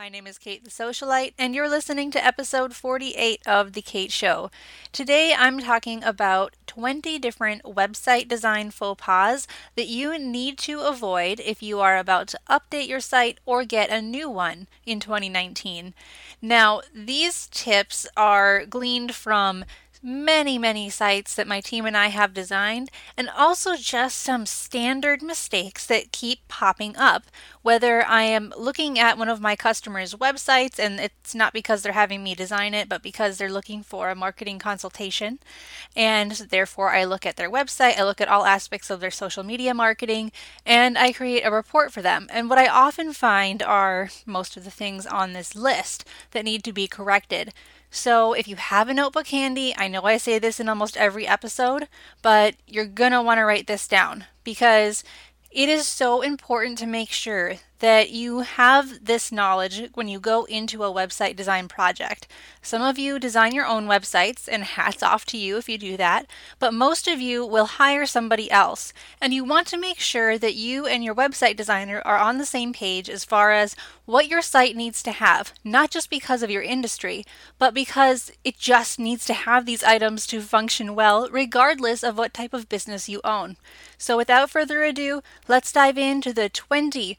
My name is Kate the Socialite, and you're listening to episode 48 of The Kate Show. Today I'm talking about 20 different website design faux pas that you need to avoid if you are about to update your site or get a new one in 2019. Now, these tips are gleaned from many, many sites that my team and I have designed, and also just some standard mistakes that keep popping up. Whether I am looking at one of my customers' websites and it's not because they're having me design it, but because they're looking for a marketing consultation, and therefore I look at their website, I look at all aspects of their social media marketing, and I create a report for them. And what I often find are most of the things on this list that need to be corrected. So, if you have a notebook handy, I know I say this in almost every episode, but you're going to want to write this down because it is so important to make sure that you have this knowledge when you go into a website design project. Some of you design your own websites, and hats off to you if you do that, but most of you will hire somebody else. And you want to make sure that you and your website designer are on the same page as far as what your site needs to have, not just because of your industry, but because it just needs to have these items to function well, regardless of what type of business you own. So, without further ado, let's dive into the 20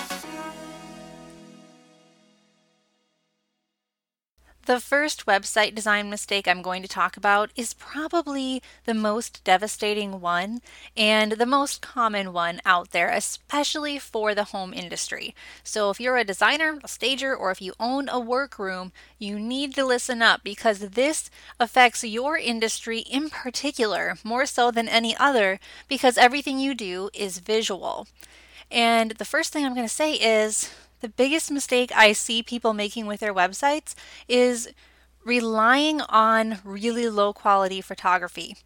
The first website design mistake I'm going to talk about is probably the most devastating one and the most common one out there, especially for the home industry. So, if you're a designer, a stager, or if you own a workroom, you need to listen up because this affects your industry in particular more so than any other because everything you do is visual. And the first thing I'm going to say is the biggest mistake I see people making with their websites is relying on really low quality photography.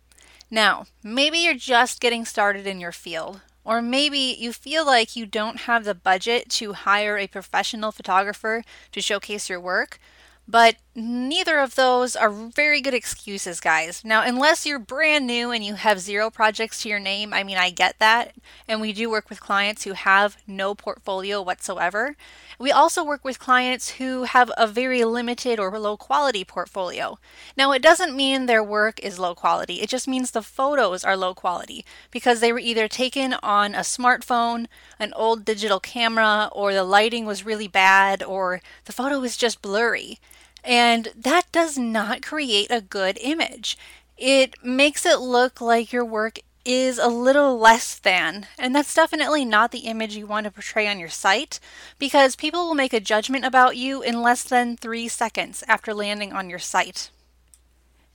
Now, maybe you're just getting started in your field, or maybe you feel like you don't have the budget to hire a professional photographer to showcase your work, but neither of those are very good excuses, guys. Now, unless you're brand new and you have zero projects to your name, I mean, I get that. And we do work with clients who have no portfolio whatsoever. We also work with clients who have a very limited or low quality portfolio. Now, it doesn't mean their work is low quality, it just means the photos are low quality because they were either taken on a smartphone, an old digital camera, or the lighting was really bad, or the photo is just blurry. And that does not create a good image. It makes it look like your work is a little less than. And that's definitely not the image you want to portray on your site because people will make a judgment about you in less than three seconds after landing on your site.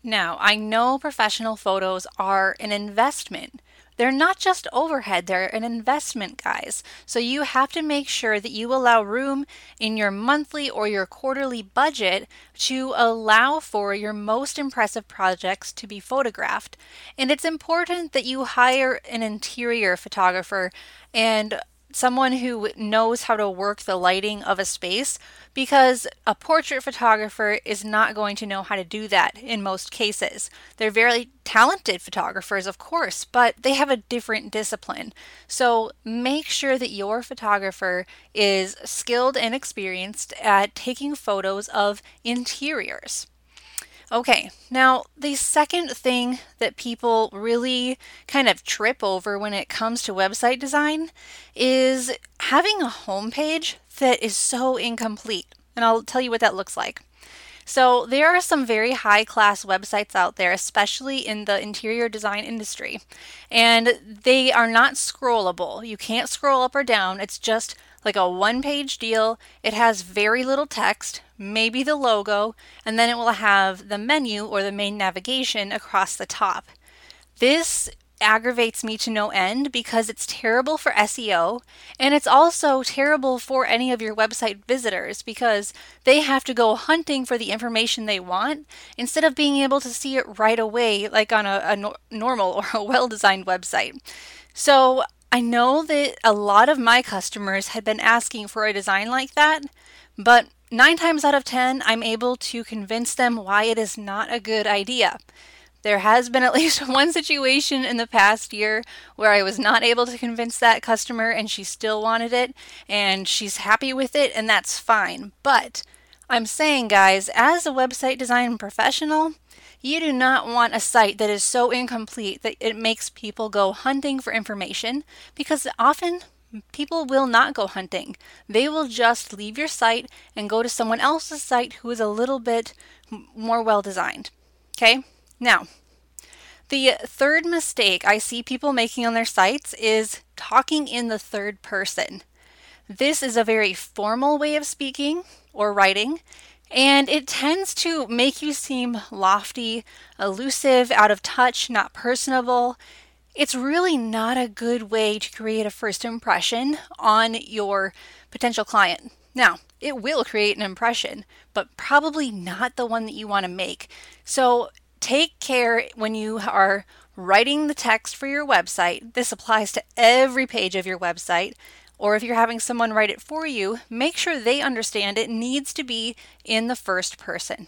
Now, I know professional photos are an investment. They're not just overhead, they're an investment, guys. So you have to make sure that you allow room in your monthly or your quarterly budget to allow for your most impressive projects to be photographed. And it's important that you hire an interior photographer and someone who knows how to work the lighting of a space because a portrait photographer is not going to know how to do that in most cases. They're very talented photographers, of course, but they have a different discipline. So make sure that your photographer is skilled and experienced at taking photos of interiors. Okay, now the second thing that people really kind of trip over when it comes to website design is having a homepage that is so incomplete. And I'll tell you what that looks like. So, there are some very high class websites out there, especially in the interior design industry, and they are not scrollable. You can't scroll up or down, it's just like a one page deal. It has very little text, maybe the logo, and then it will have the menu or the main navigation across the top. This aggravates me to no end because it's terrible for SEO and it's also terrible for any of your website visitors because they have to go hunting for the information they want instead of being able to see it right away, like on a, a no- normal or a well designed website. So I know that a lot of my customers had been asking for a design like that, but nine times out of 10, I'm able to convince them why it is not a good idea. There has been at least one situation in the past year where I was not able to convince that customer and she still wanted it and she's happy with it, and that's fine. But I'm saying, guys, as a website design professional, you do not want a site that is so incomplete that it makes people go hunting for information because often people will not go hunting. They will just leave your site and go to someone else's site who is a little bit more well designed. Okay? Now, the third mistake I see people making on their sites is talking in the third person. This is a very formal way of speaking or writing, and it tends to make you seem lofty, elusive, out of touch, not personable. It's really not a good way to create a first impression on your potential client. Now, it will create an impression, but probably not the one that you want to make. So take care when you are writing the text for your website. This applies to every page of your website. Or if you're having someone write it for you, make sure they understand it needs to be in the first person.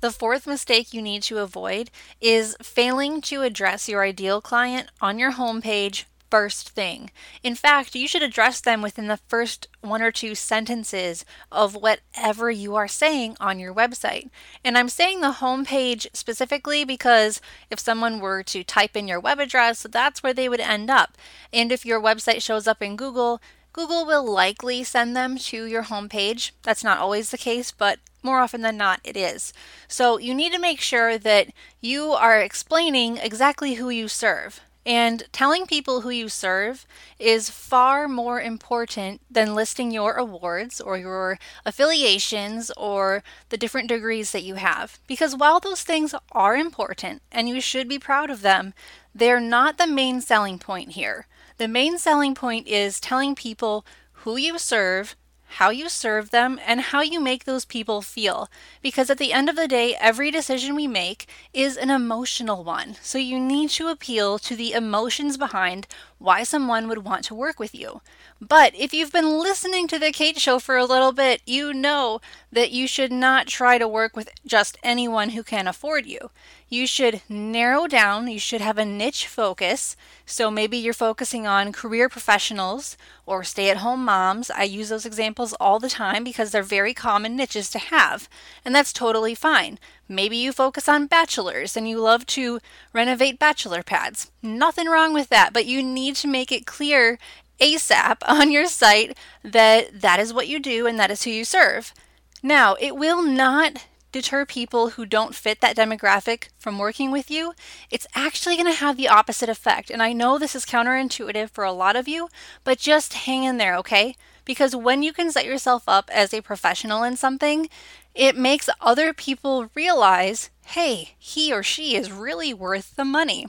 The fourth mistake you need to avoid is failing to address your ideal client on your homepage first thing. In fact, you should address them within the first one or two sentences of whatever you are saying on your website. And I'm saying the homepage specifically because if someone were to type in your web address, that's where they would end up. And if your website shows up in Google, Google will likely send them to your homepage. That's not always the case, but more often than not, it is. So you need to make sure that you are explaining exactly who you serve. And telling people who you serve is far more important than listing your awards or your affiliations or the different degrees that you have. Because while those things are important and you should be proud of them, they're not the main selling point here. The main selling point is telling people who you serve how you serve them, and how you make those people feel. Because at the end of the day, every decision we make is an emotional one. So you need to appeal to the emotions behind why someone would want to work with you. But if you've been listening to The Kate Show for a little bit, you know that you should not try to work with just anyone who can afford you. You should narrow down, you should have a niche focus. So maybe you're focusing on career professionals or stay at home moms. I use those examples all the time because they're very common niches to have, and that's totally fine. Maybe you focus on bachelors and you love to renovate bachelor pads. Nothing wrong with that, but you need to make it clear ASAP on your site that that is what you do and that is who you serve. Now, it will not deter people who don't fit that demographic from working with you, it's actually going to have the opposite effect. And I know this is counterintuitive for a lot of you, but just hang in there, okay? Because when you can set yourself up as a professional in something, it makes other people realize hey, he or she is really worth the money.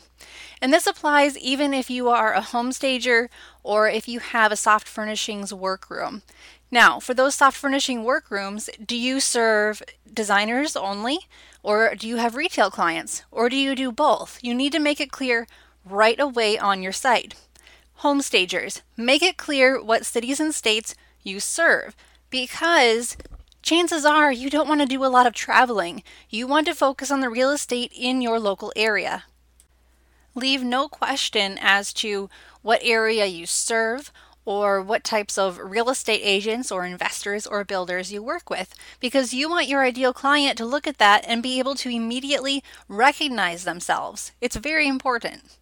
And this applies even if you are a home stager or if you have a soft furnishings workroom. Now, for those soft furnishing workrooms, do you serve designers only? Or do you have retail clients? Or do you do both? You need to make it clear right away on your site. Home stagers, make it clear what cities and states you serve because chances are you don't want to do a lot of traveling. You want to focus on the real estate in your local area. Leave no question as to what area you serve or what types of real estate agents or investors or builders you work with because you want your ideal client to look at that and be able to immediately recognize themselves. It's very important.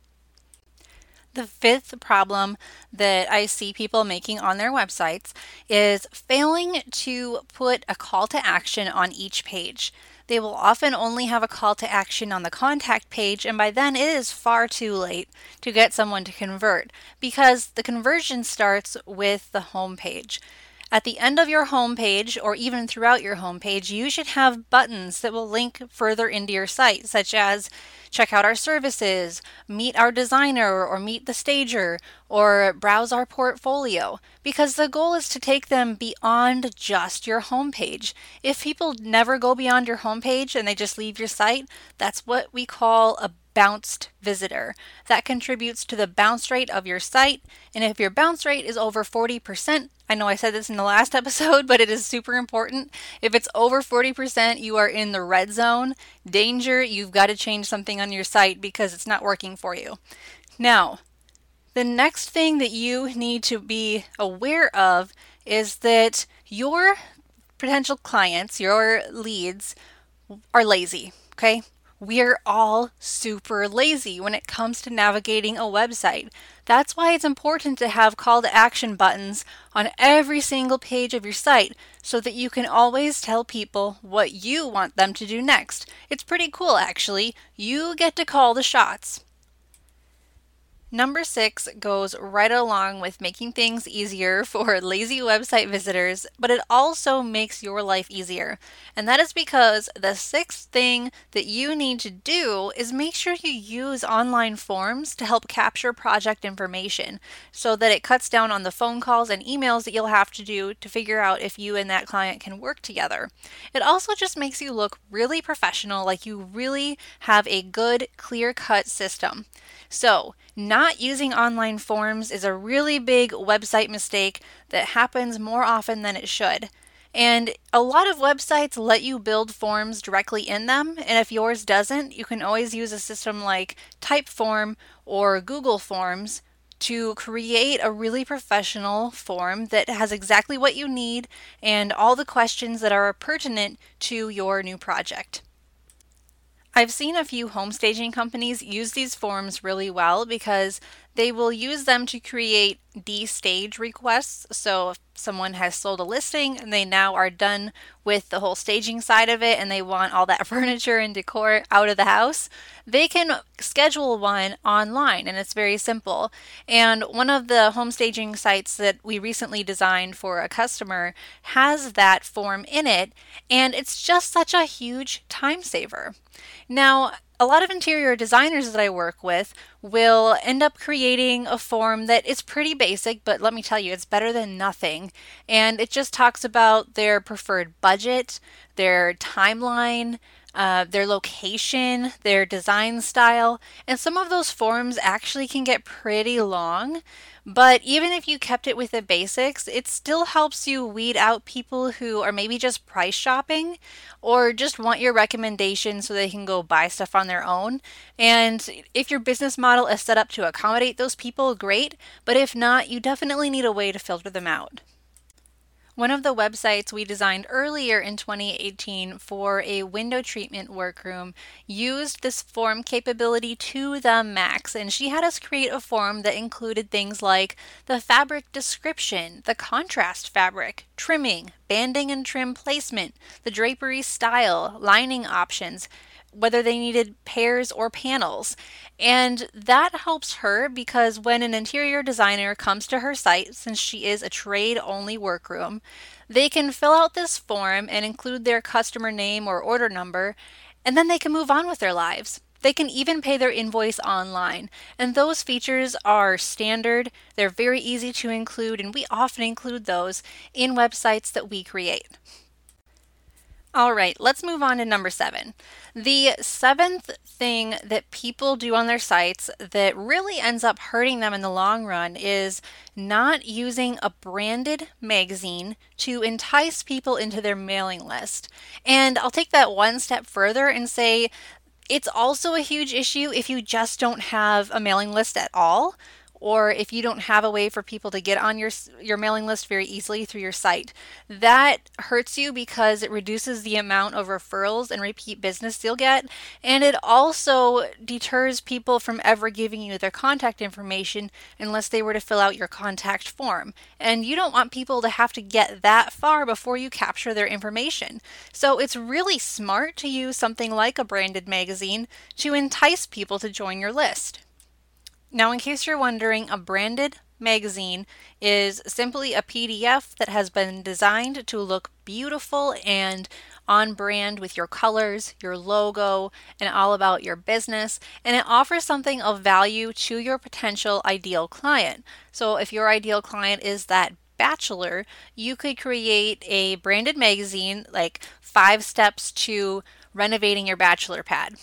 The fifth problem that I see people making on their websites is failing to put a call to action on each page they will often only have a call to action on the contact page, and by then it is far too late to get someone to convert because the conversion starts with the home page. At the end of your homepage, or even throughout your homepage, you should have buttons that will link further into your site, such as check out our services, meet our designer or meet the stager, or browse our portfolio, because the goal is to take them beyond just your homepage. If people never go beyond your homepage and they just leave your site, that's what we call a bounced visitor. That contributes to the bounce rate of your site. And if your bounce rate is over 40%, I know I said this in the last episode, but it is super important. If it's over 40%, you are in the red zone. Danger, you've got to change something on your site because it's not working for you. Now, the next thing that you need to be aware of is that your potential clients, your leads, are lazy. Okay. We're all super lazy when it comes to navigating a website. That's why it's important to have call to action buttons on every single page of your site so that you can always tell people what you want them to do next. It's pretty cool, actually. You get to call the shots. Number six goes right along with making things easier for lazy website visitors, but it also makes your life easier. And that is because the sixth thing that you need to do is make sure you use online forms to help capture project information so that it cuts down on the phone calls and emails that you'll have to do to figure out if you and that client can work together. It also just makes you look really professional, like you really have a good, clear cut system. So, not using online forms is a really big website mistake that happens more often than it should. And a lot of websites let you build forms directly in them. And if yours doesn't, you can always use a system like Typeform or Google Forms to create a really professional form that has exactly what you need and all the questions that are pertinent to your new project. I've seen a few home staging companies use these forms really well because they will use them to create de-stage requests. So if someone has sold a listing and they now are done with the whole staging side of it and they want all that furniture and decor out of the house, they can schedule one online and it's very simple. And one of the home staging sites that we recently designed for a customer has that form in it and it's just such a huge time saver. Now, a lot of interior designers that I work with will end up creating a form that is pretty basic, but let me tell you, it's better than nothing. And it just talks about their preferred budget, their timeline, uh, their location, their design style, and some of those forms actually can get pretty long. But even if you kept it with the basics, it still helps you weed out people who are maybe just price shopping or just want your recommendation so they can go buy stuff on their own. And if your business model is set up to accommodate those people, great. But if not, you definitely need a way to filter them out. One of the websites we designed earlier in 2018 for a window treatment workroom used this form capability to the max, and she had us create a form that included things like the fabric description, the contrast fabric, trimming, banding and trim placement, the drapery style, lining options whether they needed pairs or panels. And that helps her because when an interior designer comes to her site, since she is a trade only workroom, they can fill out this form and include their customer name or order number, and then they can move on with their lives. They can even pay their invoice online. And those features are standard, they're very easy to include, and we often include those in websites that we create. All right, let's move on to number seven. The seventh thing that people do on their sites that really ends up hurting them in the long run is not using a branded magazine to entice people into their mailing list. And I'll take that one step further and say it's also a huge issue if you just don't have a mailing list at all or if you don't have a way for people to get on your your mailing list very easily through your site. That hurts you because it reduces the amount of referrals and repeat business you'll get, and it also deters people from ever giving you their contact information unless they were to fill out your contact form. And you don't want people to have to get that far before you capture their information. So it's really smart to use something like a branded magazine to entice people to join your list. Now, in case you're wondering, a branded magazine is simply a PDF that has been designed to look beautiful and on brand with your colors, your logo, and all about your business. And it offers something of value to your potential ideal client. So if your ideal client is that bachelor, you could create a branded magazine like five steps to renovating your bachelor pad.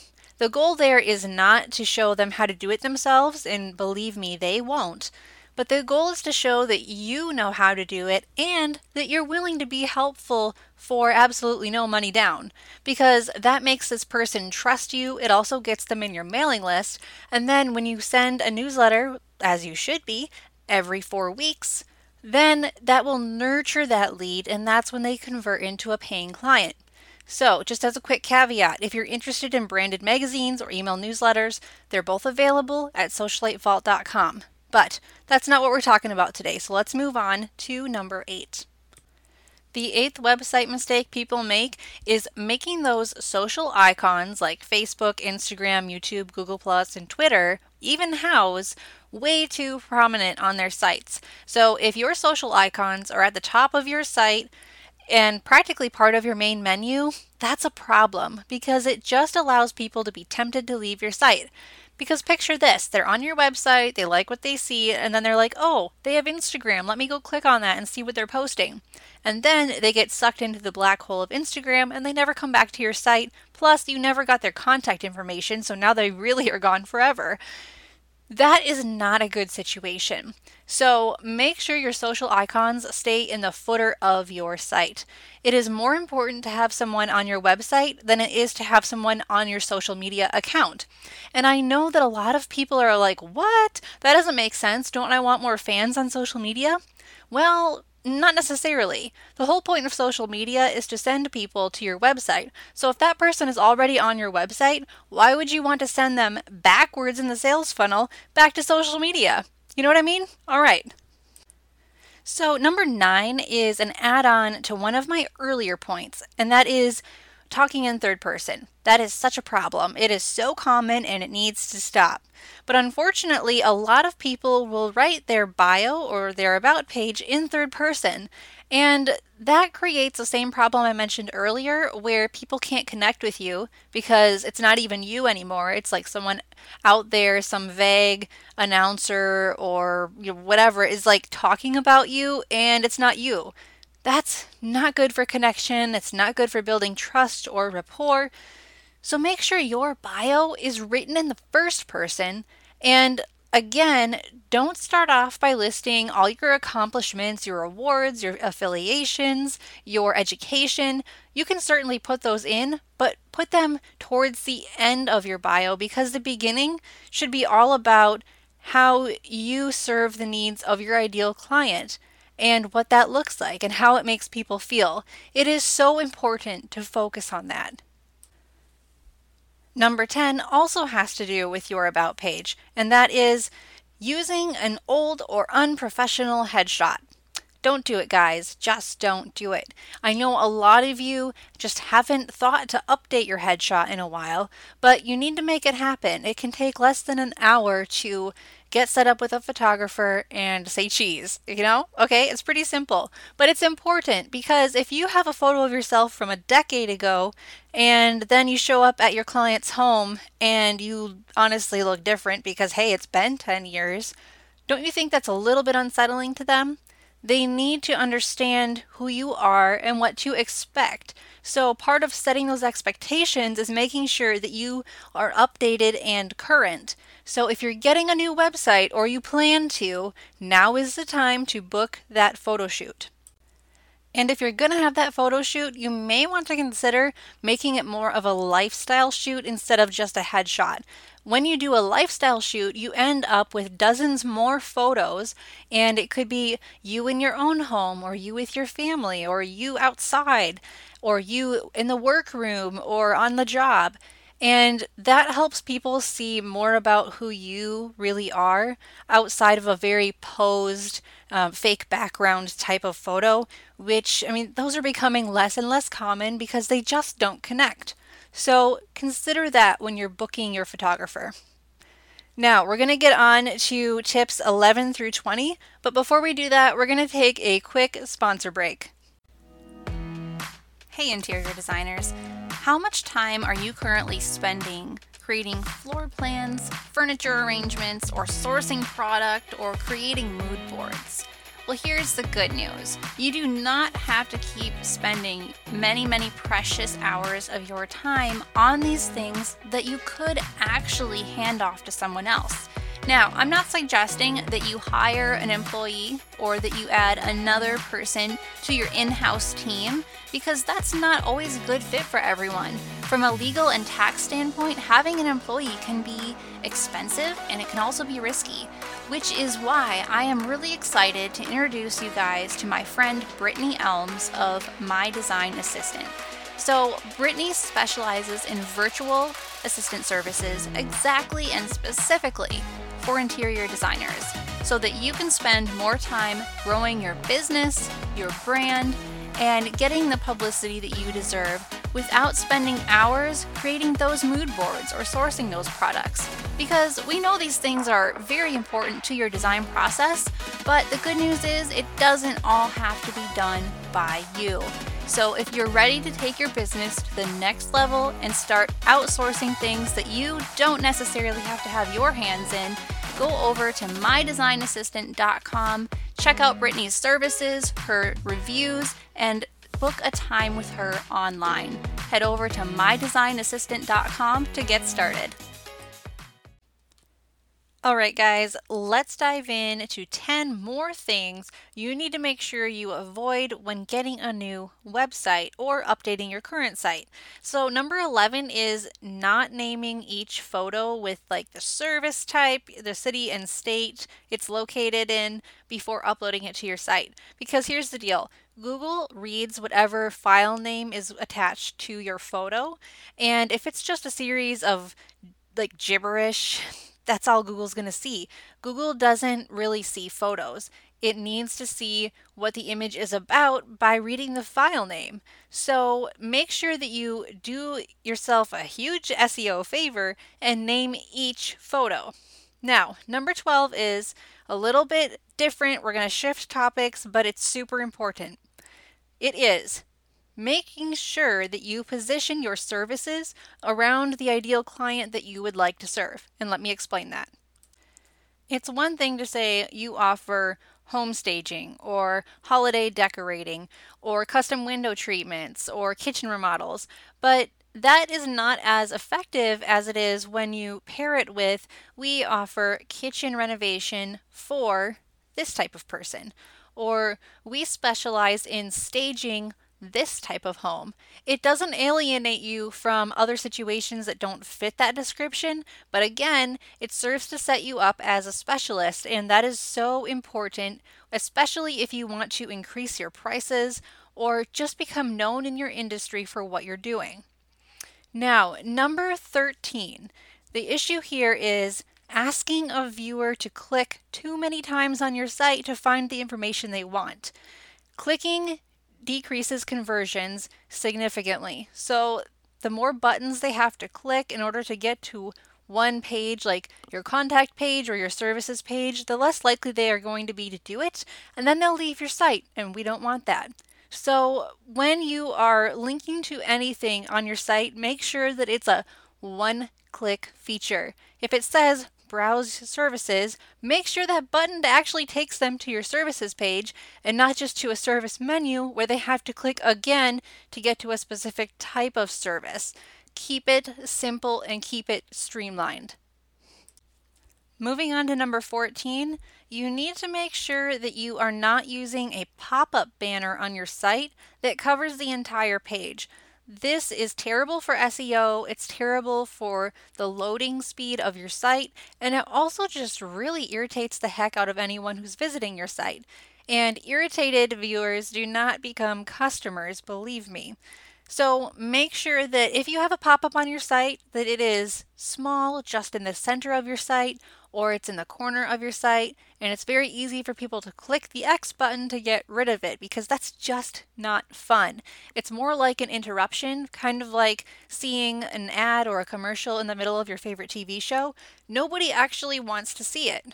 The goal there is not to show them how to do it themselves, and believe me, they won't. But the goal is to show that you know how to do it and that you're willing to be helpful for absolutely no money down. Because that makes this person trust you. It also gets them in your mailing list. And then when you send a newsletter, as you should be, every four weeks, then that will nurture that lead and that's when they convert into a paying client. So, just as a quick caveat, if you're interested in branded magazines or email newsletters, they're both available at socialitevault.com. But that's not what we're talking about today, so let's move on to number eight. The eighth website mistake people make is making those social icons like Facebook, Instagram, YouTube, Google, and Twitter, even Houzz, way too prominent on their sites. So if your social icons are at the top of your site, and practically part of your main menu, that's a problem because it just allows people to be tempted to leave your site. Because picture this they're on your website, they like what they see, and then they're like, oh, they have Instagram. Let me go click on that and see what they're posting. And then they get sucked into the black hole of Instagram and they never come back to your site. Plus, you never got their contact information, so now they really are gone forever. That is not a good situation. So make sure your social icons stay in the footer of your site. It is more important to have someone on your website than it is to have someone on your social media account. And I know that a lot of people are like, what? That doesn't make sense. Don't I want more fans on social media? Well, not necessarily. The whole point of social media is to send people to your website. So if that person is already on your website, why would you want to send them backwards in the sales funnel back to social media? You know what I mean? All right. So, number nine is an add on to one of my earlier points, and that is talking in third person. That is such a problem. It is so common and it needs to stop. But unfortunately, a lot of people will write their bio or their about page in third person. And that creates the same problem I mentioned earlier, where people can't connect with you because it's not even you anymore. It's like someone out there, some vague announcer or whatever, is like talking about you, and it's not you. That's not good for connection. It's not good for building trust or rapport. So make sure your bio is written in the first person. And again, don't start off by listing all your accomplishments, your awards, your affiliations, your education. You can certainly put those in, but put them towards the end of your bio because the beginning should be all about how you serve the needs of your ideal client and what that looks like and how it makes people feel. It is so important to focus on that. Number 10 also has to do with your About page, and that is using an old or unprofessional headshot. Don't do it, guys. Just don't do it. I know a lot of you just haven't thought to update your headshot in a while, but you need to make it happen. It can take less than an hour to get set up with a photographer and say cheese, you know? Okay, it's pretty simple. But it's important because if you have a photo of yourself from a decade ago and then you show up at your client's home and you honestly look different because, hey, it's been 10 years, don't you think that's a little bit unsettling to them? They need to understand who you are and what to expect. So, part of setting those expectations is making sure that you are updated and current. So, if you're getting a new website or you plan to, now is the time to book that photo shoot. And if you're going to have that photo shoot, you may want to consider making it more of a lifestyle shoot instead of just a headshot. When you do a lifestyle shoot, you end up with dozens more photos, and it could be you in your own home, or you with your family, or you outside, or you in the workroom, or on the job. And that helps people see more about who you really are outside of a very posed, um, fake background type of photo, which, I mean, those are becoming less and less common because they just don't connect. So consider that when you're booking your photographer. Now, we're going to get on to tips 11 through 20, but before we do that, we're going to take a quick sponsor break. Hey, interior designers. How much time are you currently spending creating floor plans, furniture arrangements, or sourcing product or creating mood boards? Well, here's the good news you do not have to keep spending many, many precious hours of your time on these things that you could actually hand off to someone else. Now, I'm not suggesting that you hire an employee or that you add another person to your in house team because that's not always a good fit for everyone. From a legal and tax standpoint, having an employee can be expensive and it can also be risky, which is why I am really excited to introduce you guys to my friend Brittany Elms of My Design Assistant. So, Brittany specializes in virtual assistant services exactly and specifically for interior designers so that you can spend more time growing your business, your brand, and getting the publicity that you deserve without spending hours creating those mood boards or sourcing those products. Because we know these things are very important to your design process, but the good news is it doesn't all have to be done by you. So, if you're ready to take your business to the next level and start outsourcing things that you don't necessarily have to have your hands in, go over to mydesignassistant.com, check out Brittany's services, her reviews, and book a time with her online. Head over to mydesignassistant.com to get started. All right, guys, let's dive in to 10 more things you need to make sure you avoid when getting a new website or updating your current site. So, number 11 is not naming each photo with like the service type, the city and state it's located in before uploading it to your site. Because here's the deal Google reads whatever file name is attached to your photo, and if it's just a series of like gibberish, that's all Google's going to see. Google doesn't really see photos. It needs to see what the image is about by reading the file name. So make sure that you do yourself a huge SEO favor and name each photo. Now, number 12 is a little bit different. We're going to shift topics, but it's super important. It is making sure that you position your services around the ideal client that you would like to serve. And let me explain that. It's one thing to say you offer home staging or holiday decorating or custom window treatments or kitchen remodels, but that is not as effective as it is when you pair it with we offer kitchen renovation for this type of person or we specialize in staging this type of home. It doesn't alienate you from other situations that don't fit that description, but again, it serves to set you up as a specialist, and that is so important, especially if you want to increase your prices or just become known in your industry for what you're doing. Now, number 13. The issue here is asking a viewer to click too many times on your site to find the information they want. Clicking decreases conversions significantly. So the more buttons they have to click in order to get to one page, like your contact page or your services page, the less likely they are going to be to do it, and then they'll leave your site, and we don't want that. So, when you are linking to anything on your site, make sure that it's a one click feature. If it says browse services, make sure that button actually takes them to your services page and not just to a service menu where they have to click again to get to a specific type of service. Keep it simple and keep it streamlined. Moving on to number 14, you need to make sure that you are not using a pop up banner on your site that covers the entire page. This is terrible for SEO, it's terrible for the loading speed of your site, and it also just really irritates the heck out of anyone who's visiting your site. And irritated viewers do not become customers, believe me. So make sure that if you have a pop up on your site, that it is small, just in the center of your site, or it's in the corner of your site, and it's very easy for people to click the X button to get rid of it because that's just not fun. It's more like an interruption, kind of like seeing an ad or a commercial in the middle of your favorite TV show. Nobody actually wants to see it.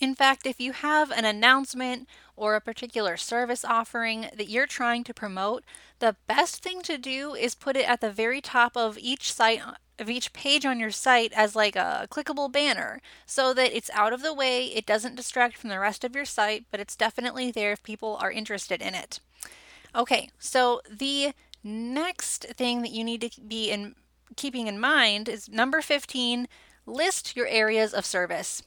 In fact, if you have an announcement or a particular service offering that you're trying to promote, the best thing to do is put it at the very top of each site of each page on your site as like a clickable banner so that it's out of the way, it doesn't distract from the rest of your site, but it's definitely there if people are interested in it. Okay, so the next thing that you need to be in keeping in mind is number 15, list your areas of service.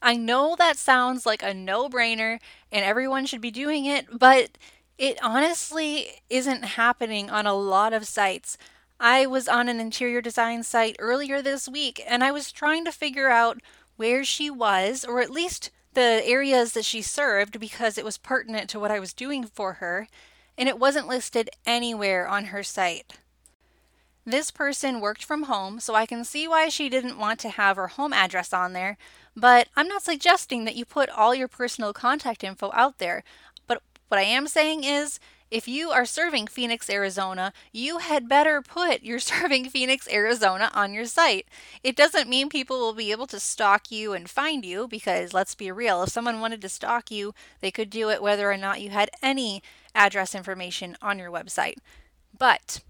I know that sounds like a no brainer and everyone should be doing it, but it honestly isn't happening on a lot of sites. I was on an interior design site earlier this week and I was trying to figure out where she was, or at least the areas that she served, because it was pertinent to what I was doing for her, and it wasn't listed anywhere on her site. This person worked from home, so I can see why she didn't want to have her home address on there, but I'm not suggesting that you put all your personal contact info out there. But what I am saying is, if you are serving Phoenix, Arizona, you had better put your serving Phoenix, Arizona on your site. It doesn't mean people will be able to stalk you and find you because let's be real, if someone wanted to stalk you, they could do it whether or not you had any address information on your website. But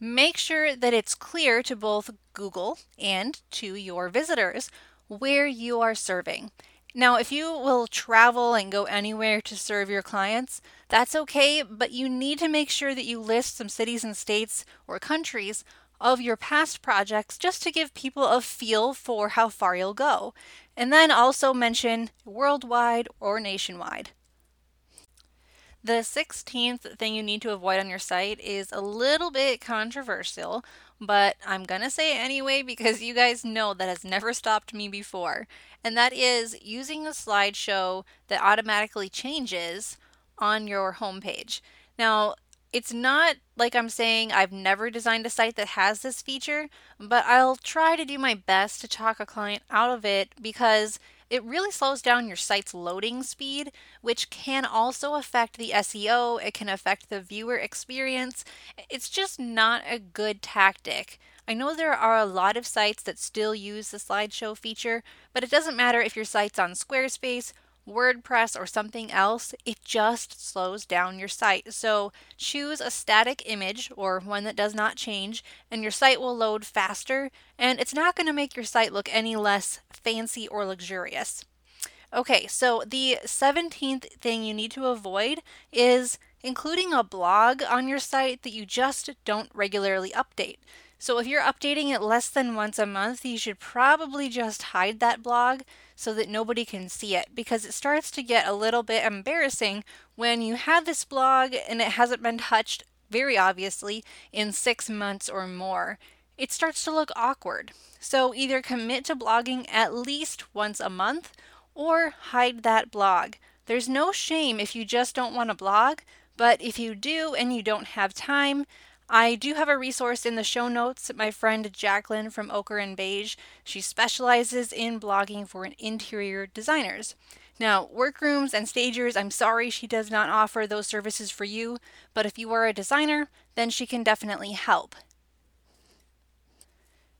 make sure that it's clear to both Google and to your visitors where you are serving. Now, if you will travel and go anywhere to serve your clients, that's okay, but you need to make sure that you list some cities and states or countries of your past projects just to give people a feel for how far you'll go. And then also mention worldwide or nationwide. The 16th thing you need to avoid on your site is a little bit controversial, but I'm to say it anyway because you guys know that has never stopped me before. And that is using a slideshow that automatically changes on your homepage. Now, it's not like I'm saying I've never designed a site that has this feature, but I'll try to do my best to talk a client out of it because it really slows down your site's loading speed, which can also affect the SEO. It can affect the viewer experience. It's just not a good tactic. I know there are a lot of sites that still use the slideshow feature, but it doesn't matter if your site's on Squarespace WordPress or something else, it just slows down your site. So choose a static image or one that does not change, and your site will load faster, and it's not going to make your site look any less fancy or luxurious. Okay, so the 17th thing you need to avoid is including a blog on your site that you just don't regularly update. So if you're updating it less than once a month, you should probably just hide that blog so that nobody can see it because it starts to get a little bit embarrassing when you have this blog and it hasn't been touched, very obviously, in six months or more. It starts to look awkward. So either commit to blogging at least once a month or hide that blog. There's no shame if you just don't want to blog, but if you do and you don't have time, I do have a resource in the show notes. My friend Jacqueline from Ochre and Beige, she specializes in blogging for interior designers. Now, workrooms and stagers, I'm sorry she does not offer those services for you, but if you are a designer, then she can definitely help.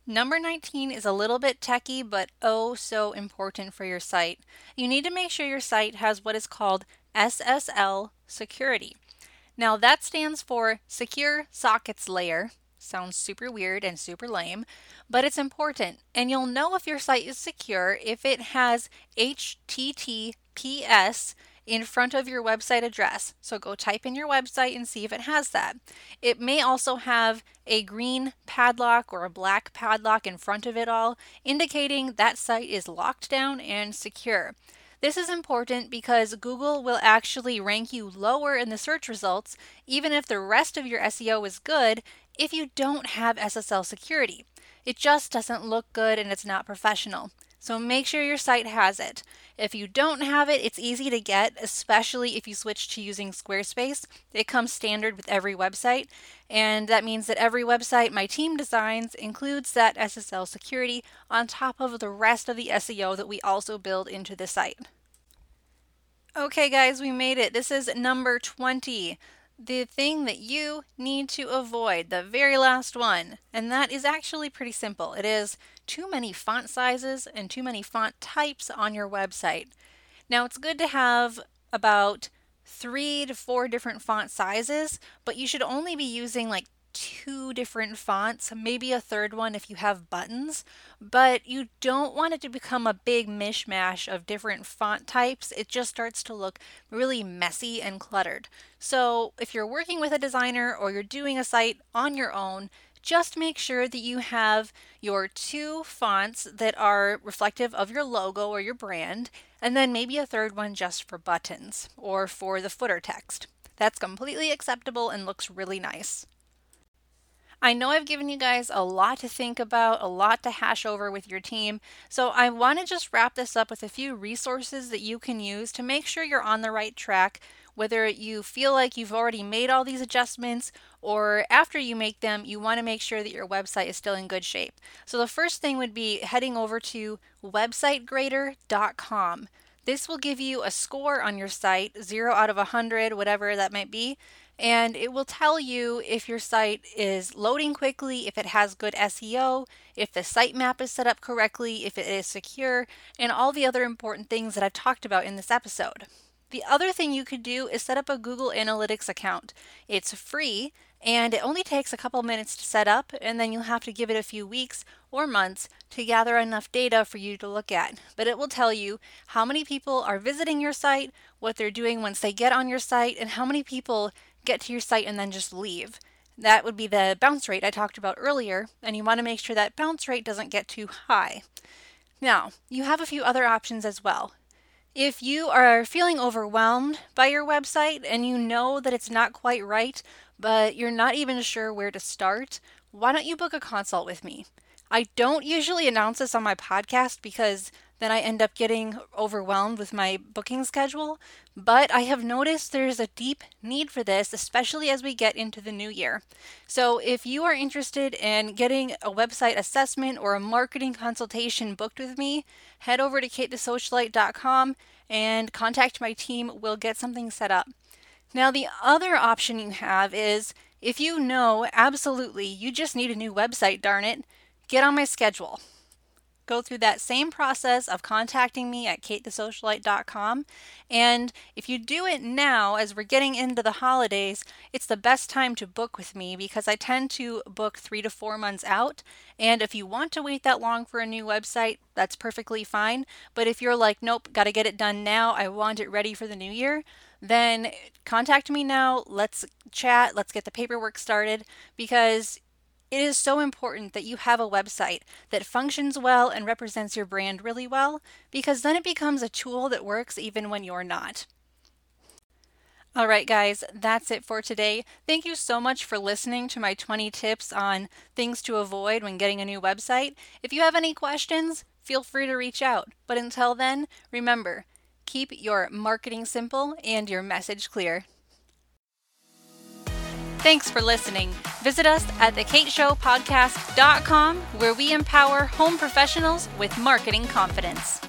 Number 19 is a little bit techy, but oh so important for your site. You need to make sure your site has what is called SSL security. Now that stands for Secure Sockets Layer. Sounds super weird and super lame, but it's important. And you'll know if your site is secure if it has HTTPS in front of your website address. So go type in your website and see if it has that. It may also have a green padlock or a black padlock in front of it all, indicating that site is locked down and secure. This is important because Google will actually rank you lower in the search results, even if the rest of your SEO is good, if you don't have SSL security. It just doesn't look good and it's not professional. So make sure your site has it. If you don't have it, it's easy to get, especially if you switch to using Squarespace. It comes standard with every website, and that means that every website my team designs includes that SSL security on top of the rest of the SEO that we also build into the site. Okay, guys, we made it. This is number 20. The thing that you need to avoid, the very last one, and that is actually pretty simple. It is too many font sizes and too many font types on your website. Now, it's good to have about three to four different font sizes, but you should only be using like two different fonts, maybe a third one if you have buttons, but you don't want it to become a big mishmash of different font types. It just starts to look really messy and cluttered. So, if you're working with a designer or you're doing a site on your own, just make sure that you have your two fonts that are reflective of your logo or your brand, and then maybe a third one just for buttons or for the footer text. That's completely acceptable and looks really nice. I know I've given you guys a lot to think about, a lot to hash over with your team, so I want to just wrap this up with a few resources that you can use to make sure you're on the right track, whether you feel like you've already made all these adjustments or after you make them, you want to make sure that your website is still in good shape. So the first thing would be heading over to websitegrader.com. This will give you a score on your site, 0 out of 100, whatever that might be, and it will tell you if your site is loading quickly, if it has good SEO, if the sitemap is set up correctly, if it is secure, and all the other important things that I've talked about in this episode. The other thing you could do is set up a Google Analytics account. It's free and it only takes a couple minutes to set up, and then you'll have to give it a few weeks or months to gather enough data for you to look at. But it will tell you how many people are visiting your site, what they're doing once they get on your site, and how many people get to your site and then just leave. That would be the bounce rate I talked about earlier, and you want to make sure that bounce rate doesn't get too high. Now, you have a few other options as well. If you are feeling overwhelmed by your website and you know that it's not quite right, but you're not even sure where to start, why don't you book a consult with me? I don't usually announce this on my podcast because then I end up getting overwhelmed with my booking schedule. But I have noticed there's a deep need for this, especially as we get into the new year. So if you are interested in getting a website assessment or a marketing consultation booked with me, head over to katethesocialite.com and contact my team. We'll get something set up. Now, the other option you have is if you know absolutely you just need a new website, darn it, get on my schedule go through that same process of contacting me at katethesocialite.com. And if you do it now, as we're getting into the holidays, it's the best time to book with me because I tend to book three to four months out. And if you want to wait that long for a new website, that's perfectly fine. But if you're like, nope, got to get it done now, I want it ready for the new year, then contact me now. Let's chat. Let's get the paperwork started because it is so important that you have a website that functions well and represents your brand really well because then it becomes a tool that works even when you're not. All right, guys, that's it for today. Thank you so much for listening to my 20 tips on things to avoid when getting a new website. If you have any questions, feel free to reach out. But until then, remember keep your marketing simple and your message clear. Thanks for listening. Visit us at thekateshowpodcast.com where we empower home professionals with marketing confidence.